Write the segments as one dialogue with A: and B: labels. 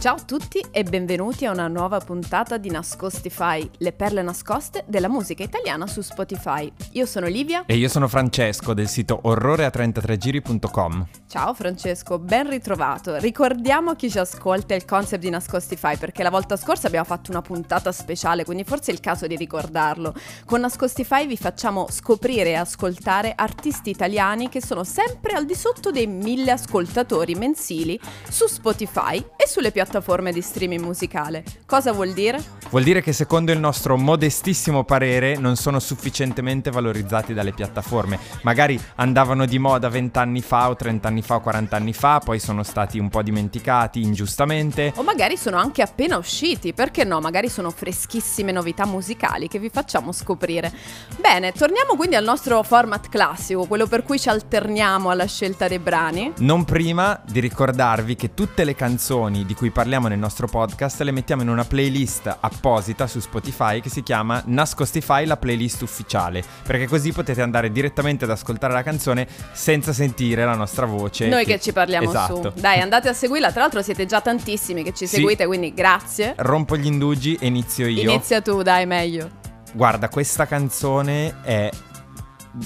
A: Ciao a tutti e benvenuti a una nuova puntata di Nascostify, le perle nascoste della musica italiana su Spotify. Io sono Livia.
B: E io sono Francesco del sito orrorea33giri.com.
A: Ciao Francesco, ben ritrovato. Ricordiamo a chi ci ascolta il concept di Nascostify perché la volta scorsa abbiamo fatto una puntata speciale, quindi forse è il caso di ricordarlo. Con Nascostify vi facciamo scoprire e ascoltare artisti italiani che sono sempre al di sotto dei mille ascoltatori mensili su Spotify e sulle piattaforme piattaforme di streaming musicale. Cosa vuol dire?
B: Vuol dire che secondo il nostro modestissimo parere non sono sufficientemente valorizzati dalle piattaforme. Magari andavano di moda 20 anni fa o 30 anni fa o 40 anni fa, poi sono stati un po' dimenticati ingiustamente.
A: O magari sono anche appena usciti, perché no? Magari sono freschissime novità musicali che vi facciamo scoprire. Bene, torniamo quindi al nostro format classico, quello per cui ci alterniamo alla scelta dei brani.
B: Non prima di ricordarvi che tutte le canzoni di cui parliamo nel nostro podcast le mettiamo in una playlist apposita su Spotify che si chiama Nascostify la playlist ufficiale, perché così potete andare direttamente ad ascoltare la canzone senza sentire la nostra voce.
A: Noi che, che ci parliamo
B: esatto.
A: su. Dai, andate a seguirla, tra l'altro siete già tantissimi che ci seguite, sì. quindi grazie.
B: Rompo gli indugi e inizio io.
A: Inizia tu, dai, meglio.
B: Guarda, questa canzone è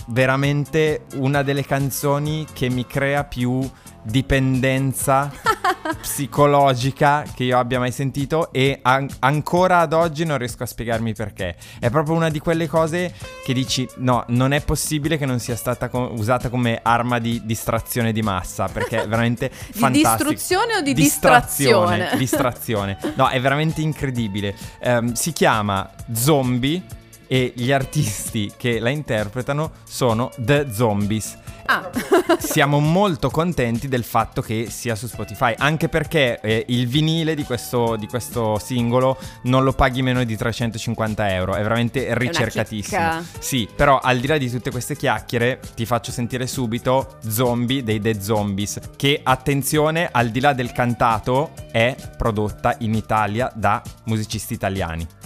B: veramente una delle canzoni che mi crea più dipendenza psicologica che io abbia mai sentito e an- ancora ad oggi non riesco a spiegarmi perché. È proprio una di quelle cose che dici no, non è possibile che non sia stata co- usata come arma di distrazione di massa perché è veramente
A: di
B: fantastico.
A: Di distruzione o di distrazione?
B: Distrazione, distrazione. No, è veramente incredibile. Um, si chiama Zombie e gli artisti che la interpretano sono The Zombies.
A: Ah.
B: Siamo molto contenti del fatto che sia su Spotify, anche perché eh, il vinile di questo, di questo, singolo non lo paghi meno di 350 euro, è veramente ricercatissimo. Sì, però al di là di tutte queste chiacchiere ti faccio sentire subito Zombie dei The Zombies, che attenzione, al di là del cantato, è prodotta in Italia da musicisti italiani.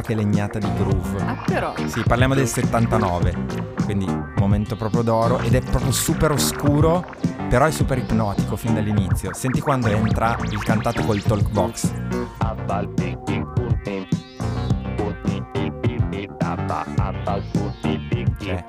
B: Che legnata di groove.
A: Ah, però.
B: Sì, parliamo del 79. Quindi momento proprio d'oro ed è proprio super oscuro, però è super ipnotico fin dall'inizio. Senti quando entra il cantato col talk box. Cioè,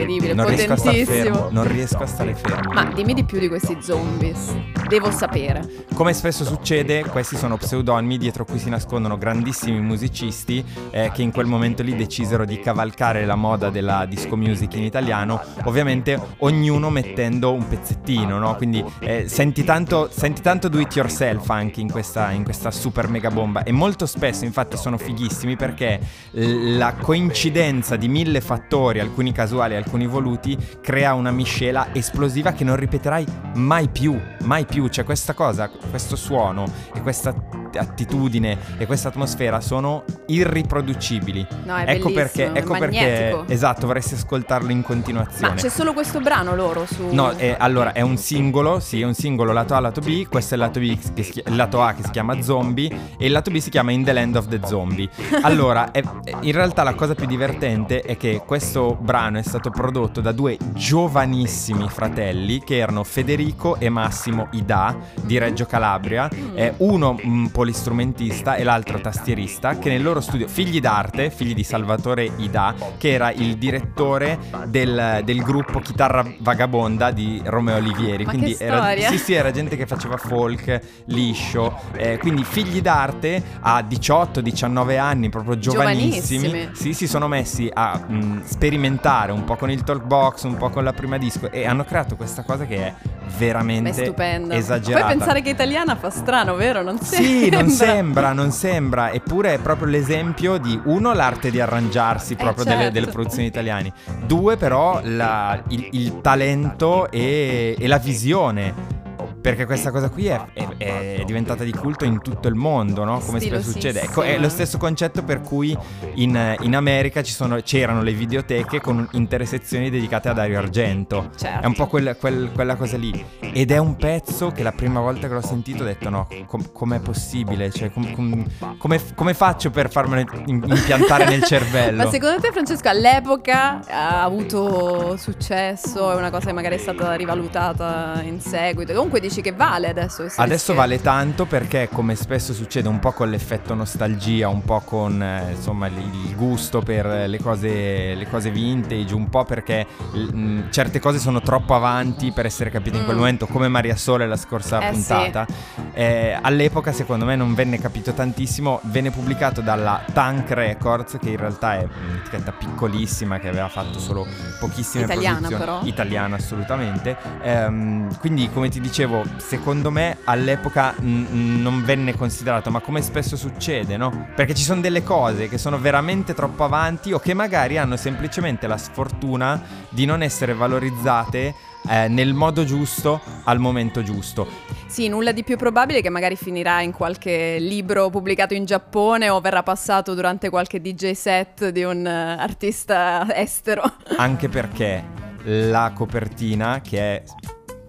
A: Incredibile,
B: non riesco,
A: potentissimo.
B: non riesco a stare fermo.
A: Ma dimmi di più di questi zombies. Devo sapere.
B: Come spesso succede, questi sono pseudonimi dietro cui si nascondono grandissimi musicisti eh, che in quel momento lì decisero di cavalcare la moda della disco music in italiano, ovviamente ognuno mettendo un pezzettino, no? Quindi eh, senti, tanto, senti tanto do it yourself anche in questa, in questa super mega bomba e molto spesso infatti sono fighissimi perché la coincidenza di mille fattori, alcuni casuali, alcuni voluti, crea una miscela esplosiva che non ripeterai mai più, mai più. Cioè questa cosa, questo suono e questa attitudine e questa atmosfera sono irriproducibili.
A: No, è
B: ecco perché,
A: è
B: ecco perché, esatto, vorresti ascoltarlo in continuazione.
A: Ma c'è solo questo brano loro su...
B: No, eh, allora è un singolo, sì, è un singolo lato A, lato B, questo è il lato, B che si, il lato A che si chiama Zombie e il lato B si chiama In the Land of the Zombie. Allora, è, in realtà la cosa più divertente è che questo brano è stato prodotto da due giovanissimi fratelli che erano Federico e Massimo Ida di Reggio Calabria, eh, uno un polistrumentista e l'altro tastierista che nel loro studio, figli d'arte, figli di Salvatore Ida, che era il direttore del, del gruppo Chitarra Vagabonda di Romeo Olivieri.
A: Ma
B: quindi era, sì, sì, era gente che faceva folk, liscio, eh, quindi figli d'arte a 18-19 anni, proprio giovanissimi, sì, si sono messi a mh, sperimentare un po' con il talk box, un po' con la prima disco e hanno creato questa cosa che è
A: Ma è
B: veramente esagerata.
A: Poi pensare che italiana fa strano, vero? Non
B: Sì. Non sembra, non sembra, eppure è proprio l'esempio di uno l'arte di arrangiarsi proprio delle,
A: certo.
B: delle produzioni italiane, due però la- il, il talento e, e la visione perché questa cosa qui è, è, è, diventata di culto in tutto il mondo, no? Come spesso succede. Ecco, è lo stesso concetto per cui in, in America sono, c'erano le videoteche con intere sezioni dedicate a Dario Argento.
A: Certo.
B: È un po' quel, quel, quella cosa lì. Ed è un pezzo che la prima volta che l'ho sentito ho detto no, com- com'è possibile? Cioè, com- com- come, come, faccio per farmelo impiantare nel cervello?
A: Ma secondo te Francesco all'epoca ha avuto successo? È una cosa che magari è stata rivalutata in seguito? Comunque dici che vale adesso?
B: Adesso vale tanto perché come spesso succede un po' con l'effetto nostalgia, un po' con eh, insomma il gusto per le cose, le cose vintage, un po' perché mh, certe cose sono troppo avanti per essere capite mm. in quel mm. momento, come Maria Sole la scorsa
A: eh,
B: puntata.
A: Sì.
B: Eh, all'epoca secondo me non venne capito tantissimo, venne pubblicato dalla Tank Records che in realtà è un'etichetta piccolissima che aveva fatto solo pochissime
A: Italiana
B: produzioni.
A: però.
B: Italiana assolutamente. Ehm, quindi come ti dicevo, secondo me all'epoca n- non venne considerato, ma come spesso succede, no? Perché ci sono delle cose che sono veramente troppo avanti o che magari hanno semplicemente la sfortuna di non essere valorizzate eh, nel modo giusto al momento giusto.
A: Sì, nulla di più probabile che magari finirà in qualche libro pubblicato in Giappone o verrà passato durante qualche DJ set di un uh, artista estero.
B: Anche perché la copertina, che è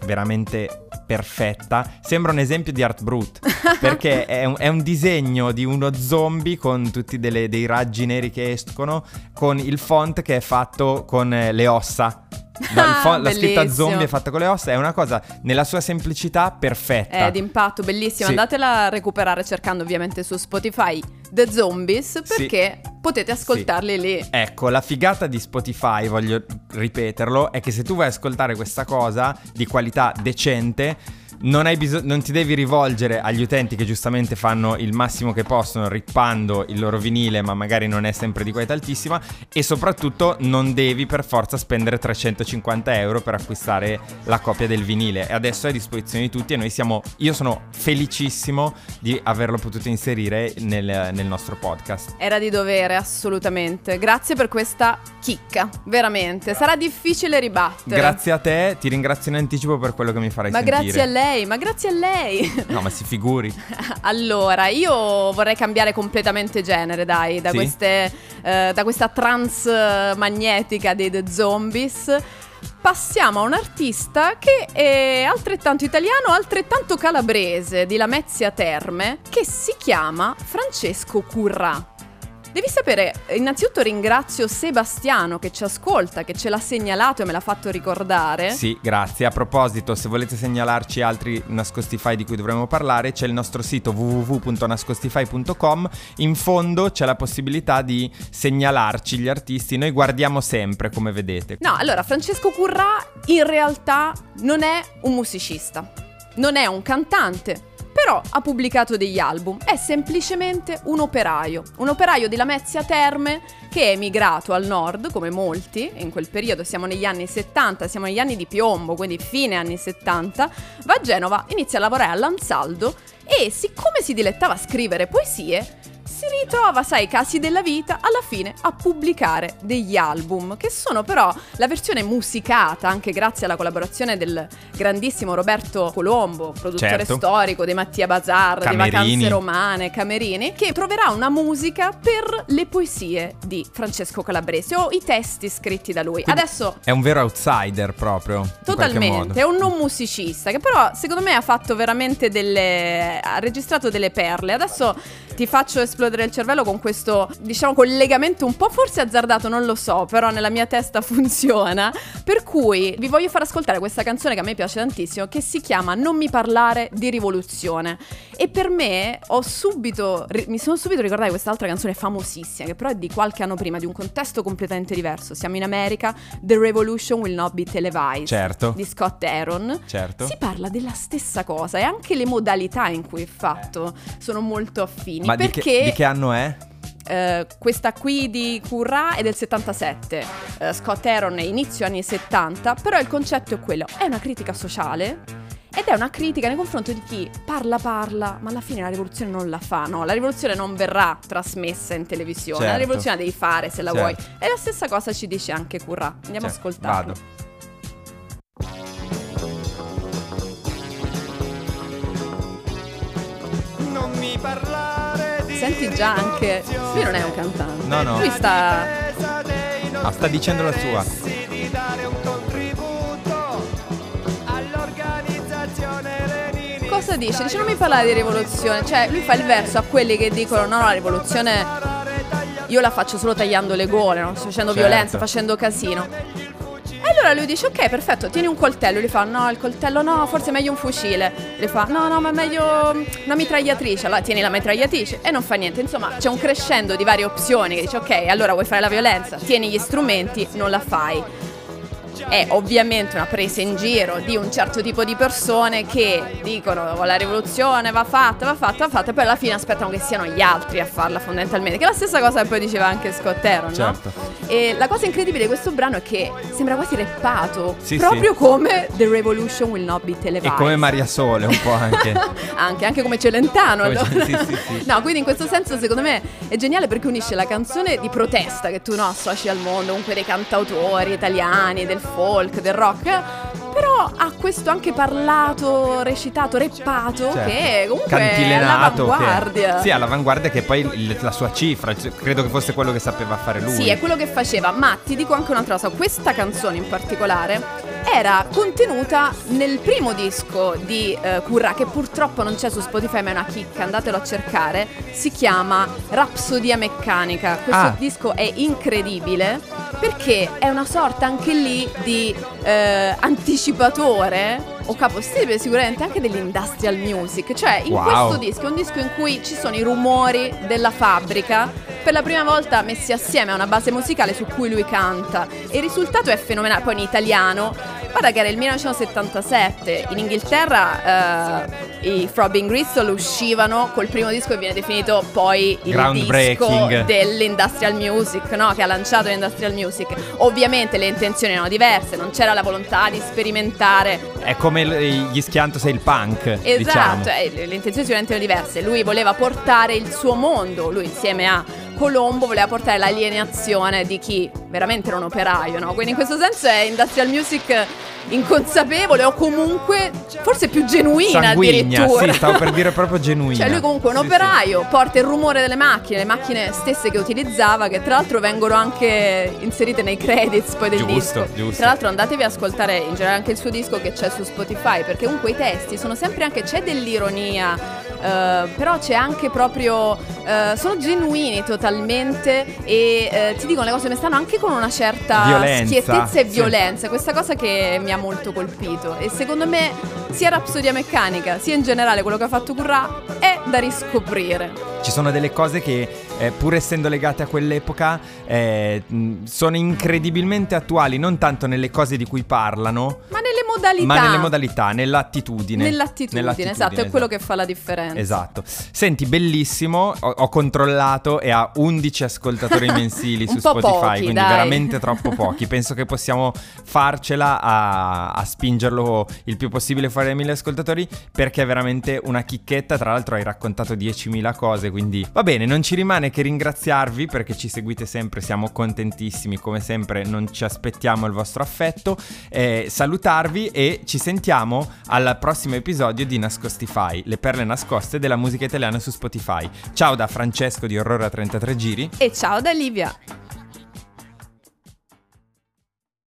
B: veramente perfetta, sembra un esempio di art brut, perché è un, è un, disegno di uno zombie con tutti delle, dei raggi neri che escono, con il font che è fatto con eh, le ossa
A: fo-
B: la scritta zombie fatta con le ossa, è una cosa nella sua semplicità perfetta.
A: È d'impatto, bellissima. Sì. Andatela a recuperare cercando ovviamente su Spotify The Zombies perché sì. potete ascoltarli sì. lì.
B: Ecco, la figata di Spotify, voglio ripeterlo, è che se tu vuoi ascoltare questa cosa di qualità decente non, bis- non, ti devi rivolgere agli utenti che giustamente fanno il massimo che possono rippando il loro vinile, ma magari non è sempre di qualità altissima. E soprattutto non devi per forza spendere 350 euro per acquistare la copia del vinile. E adesso è a disposizione di tutti e noi siamo. Io sono felicissimo di averlo potuto inserire nel, nel nostro podcast.
A: Era di dovere, assolutamente. Grazie per questa chicca, veramente. Sarà difficile ribattere.
B: Grazie a te, ti ringrazio in anticipo per quello che mi farai
A: ma
B: sentire.
A: Ma grazie a lei lei, ma grazie a lei.
B: No, ma si figuri.
A: allora, io vorrei cambiare completamente genere, dai, da,
B: sì?
A: queste, eh, da questa trance magnetica dei The Zombies passiamo a un artista che è altrettanto italiano, altrettanto calabrese, di Lamezia Terme, che si chiama Francesco Currà. Devi sapere, innanzitutto ringrazio Sebastiano che ci ascolta, che ce l'ha segnalato e me l'ha fatto ricordare.
B: Sì, grazie. A proposito, se volete segnalarci altri nascostify di cui dovremmo parlare, c'è il nostro sito www.nascostify.com. In fondo c'è la possibilità di segnalarci gli artisti. Noi guardiamo sempre, come vedete.
A: No, allora, Francesco Currà in realtà non è un musicista, non è un cantante, però ha pubblicato degli album, è semplicemente un operaio, un operaio di Lamezia Terme che è emigrato al nord, come molti, in quel periodo siamo negli anni 70, siamo negli anni di piombo, quindi fine anni 70, va a Genova, inizia a lavorare all'Ansaldo e siccome si dilettava a scrivere poesie, si ritrova, sai, casi della vita, alla fine a pubblicare degli album, che sono però la versione musicata, anche grazie alla collaborazione del grandissimo Roberto Colombo, produttore
B: certo.
A: storico di Mattia Bazar,
B: Camerini.
A: di Vacanze Romane, Camerini, che troverà una musica per le poesie di Francesco Calabrese o i testi scritti da lui.
B: Quindi
A: Adesso
B: è un vero outsider proprio.
A: Totalmente, è un non musicista che però secondo me ha fatto veramente delle ha registrato delle perle. Adesso ti faccio esplodere il cervello con questo, diciamo, collegamento un po' forse azzardato, non lo so, però nella mia testa funziona. Per cui vi voglio far ascoltare questa canzone che a me piace tantissimo, che si chiama Non mi parlare di rivoluzione. E per me ho subito, mi sono subito ricordata di quest'altra canzone famosissima, che però è di qualche anno prima, di un contesto completamente diverso. Siamo in America, The Revolution Will Not Be Televised.
B: Certo.
A: Di Scott Aaron.
B: Certo.
A: Si parla della stessa cosa e anche le modalità in cui è fatto sono molto affini.
B: Ma
A: perché...
B: Di che, di che anno è?
A: Uh, questa qui di Currà è del 77, uh, Scott Aaron è inizio anni 70, però il concetto è quello, è una critica sociale ed è una critica nei confronti di chi parla parla, ma alla fine la rivoluzione non la fa, no, la rivoluzione non verrà trasmessa in televisione,
B: certo.
A: la rivoluzione la devi fare se la
B: certo.
A: vuoi. E la stessa cosa ci dice anche Currà, andiamo
B: certo.
A: a ascoltarlo.
B: Vado. mi parlare
A: Senti già anche. Lui non è un cantante.
B: No, no.
A: Lui sta.
B: Ah, sta dicendo la sua.
A: Cosa dice? Dice non mi parlare di rivoluzione. Cioè, lui fa il verso a quelli che dicono: no, no, la rivoluzione. Io la faccio solo tagliando le gole, no? Sto facendo
B: Certo.
A: violenza, facendo casino. Allora lui dice: Ok, perfetto, tieni un coltello. Gli fa: No, il coltello no, forse è meglio un fucile. Gli fa: No, no, ma è meglio una mitragliatrice. Allora tieni la mitragliatrice e non fa niente. Insomma, c'è un crescendo di varie opzioni che dice: Ok, allora vuoi fare la violenza? Tieni gli strumenti, non la fai. È ovviamente una presa in giro di un certo tipo di persone che dicono "Oh, la rivoluzione va fatta, va fatta, va fatta, e poi alla fine aspettano che siano gli altri a farla fondamentalmente. Che è la stessa cosa che poi diceva anche Scott Aaron,
B: Certo.
A: no? E la cosa incredibile di questo brano è che sembra quasi reppato,
B: Sì,
A: proprio
B: sì.
A: come The Revolution Will Not Be Televised.
B: E come Maria Sole, un po' anche.
A: anche, anche come Celentano.
B: Come-
A: allora.
B: sì.
A: No, quindi in questo senso secondo me è geniale perché unisce la canzone di protesta che tu no, associ al mondo, comunque dei cantautori italiani, del folk, del rock. Però ha questo anche parlato, recitato, reppato,
B: Certo.
A: che comunque è all'avanguardia.
B: Che... Sì, all'avanguardia che poi il- la sua cifra. cioè, Credo che fosse quello che sapeva fare lui.
A: Sì, è quello che faceva, ma ti dico anche un'altra cosa, questa canzone in particolare era contenuta nel primo disco di eh, Curra, che purtroppo non c'è su Spotify, ma è una chicca, andatelo a cercare, si chiama Rapsodia Meccanica. Questo
B: Ah.
A: disco è incredibile perché è una sorta anche lì di eh, anticipatore o capostipite sicuramente anche dell'industrial music, cioè in
B: Wow.
A: questo disco è un disco in cui ci sono i rumori della fabbrica. Per la prima volta messi assieme a una base musicale su cui lui canta. E il risultato è fenomenale, poi in italiano guarda che era il 1977 in Inghilterra eh, i Throbbing Gristle uscivano col primo disco che viene definito poi il disco dell'industrial music no? che ha lanciato l'industrial music ovviamente le intenzioni erano diverse non c'era la volontà di sperimentare
B: È come gli schianto sei il punk.
A: Esatto,
B: Diciamo.
A: eh, le le intenzioni sicuramente erano diverse. Lui voleva portare il suo mondo, lui insieme a Colombo voleva portare l'alienazione di chi veramente era un operaio, no? Quindi in questo senso è industrial music inconsapevole o comunque forse più genuina
B: Sanguigna,
A: addirittura.
B: sì, stavo per dire proprio genuina.
A: Cioè lui comunque è un
B: Sì, sì.
A: operaio, porta il rumore delle macchine, le macchine stesse che utilizzava, che tra l'altro vengono anche inserite nei credits poi del
B: Giusto,
A: disco.
B: giusto.
A: Tra l'altro andatevi ad ascoltare in generale anche il suo disco che c'è su Spotify, perché comunque i testi sono sempre anche, c'è dell'ironia, eh, però c'è anche proprio, eh, sono genuini totalmente e eh, ti dicono le cose come stanno anche con una certa
B: Violenza,
A: schiettezza e
B: sì.
A: violenza, questa cosa che mi ha molto colpito e secondo me sia Rapsodia Meccanica sia in generale quello che ha fatto Currà è da riscoprire.
B: Ci sono delle cose che, eh, pur essendo legate a quell'epoca, eh, sono incredibilmente attuali, non tanto nelle cose di cui parlano,
A: Ma modalità.
B: ma nelle modalità, nell'attitudine.
A: Nell'attitudine, esatto, è quello che fa la differenza.
B: Esatto. Senti, bellissimo. Ho, ho controllato e ha 11 ascoltatori mensili su
A: po'
B: Spotify,
A: pochi,
B: quindi
A: dai.
B: veramente troppo pochi. Penso che possiamo farcela a, a spingerlo il più possibile fuori dai mille ascoltatori perché è veramente una chicchetta. Tra l'altro hai raccontato 10.000 cose, quindi va bene, non ci rimane che ringraziarvi perché ci seguite sempre, siamo contentissimi, come sempre non ci aspettiamo il vostro affetto, eh, salutarvi e ci sentiamo al prossimo episodio di Nascostify, le perle nascoste della musica italiana su Spotify. Ciao da Francesco di Orrore a 33 giri.
A: E ciao da Livia.